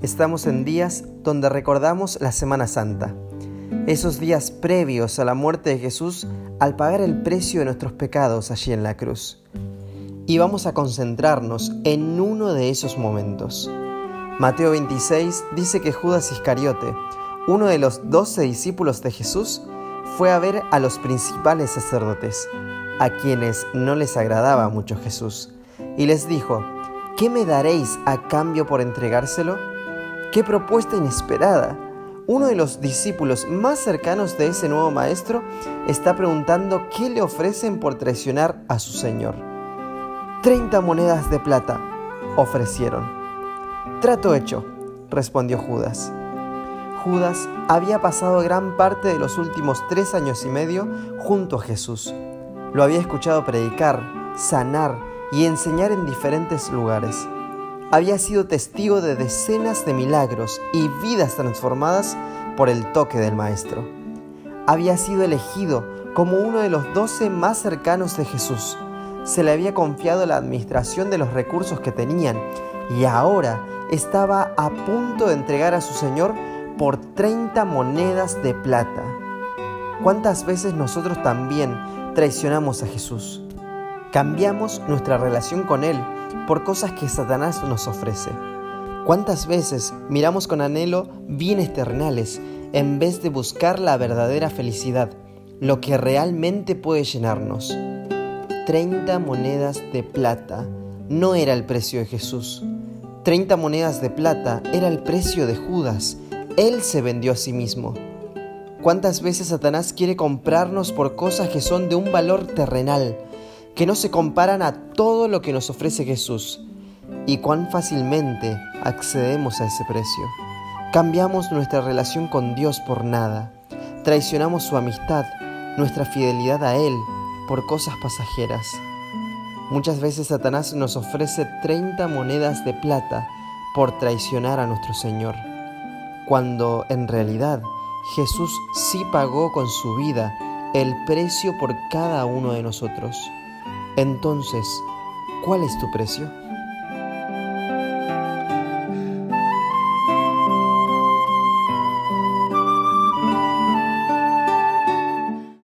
Estamos en días donde recordamos la Semana Santa, esos días previos a la muerte de Jesús al pagar el precio de nuestros pecados allí en la cruz. Y vamos a concentrarnos en uno de esos momentos. Mateo 26 dice que Judas Iscariote, uno de los doce discípulos de Jesús, fue a ver a los principales sacerdotes, a quienes no les agradaba mucho Jesús, y les dijo, ¿qué me daréis a cambio por entregárselo? ¡Qué propuesta inesperada! Uno de los discípulos más cercanos de ese nuevo maestro está preguntando qué le ofrecen por traicionar a su Señor. Treinta monedas de plata ofrecieron. Trato hecho, respondió Judas. Judas había pasado gran parte de los últimos tres años y medio junto a Jesús. Lo había escuchado predicar, sanar y enseñar en diferentes lugares. Había sido testigo de decenas de milagros y vidas transformadas por el toque del Maestro. Había sido elegido como uno de los doce más cercanos de Jesús. Se le había confiado la administración de los recursos que tenían y ahora estaba a punto de entregar a su Señor por 30 monedas de plata. ¿Cuántas veces nosotros también traicionamos a Jesús? Cambiamos nuestra relación con Él por cosas que Satanás nos ofrece. ¿Cuántas veces miramos con anhelo bienes terrenales en vez de buscar la verdadera felicidad, lo que realmente puede llenarnos? 30 monedas de plata no era el precio de Jesús. 30 monedas de plata era el precio de Judas. Él se vendió a sí mismo. ¿Cuántas veces Satanás quiere comprarnos por cosas que son de un valor terrenal? Que no se comparan a todo lo que nos ofrece Jesús y cuán fácilmente accedemos a ese precio. Cambiamos nuestra relación con Dios por nada, traicionamos su amistad, nuestra fidelidad a Él por cosas pasajeras. Muchas veces Satanás nos ofrece 30 monedas de plata por traicionar a nuestro Señor, cuando en realidad Jesús sí pagó con su vida el precio por cada uno de nosotros. Entonces, ¿cuál es tu precio?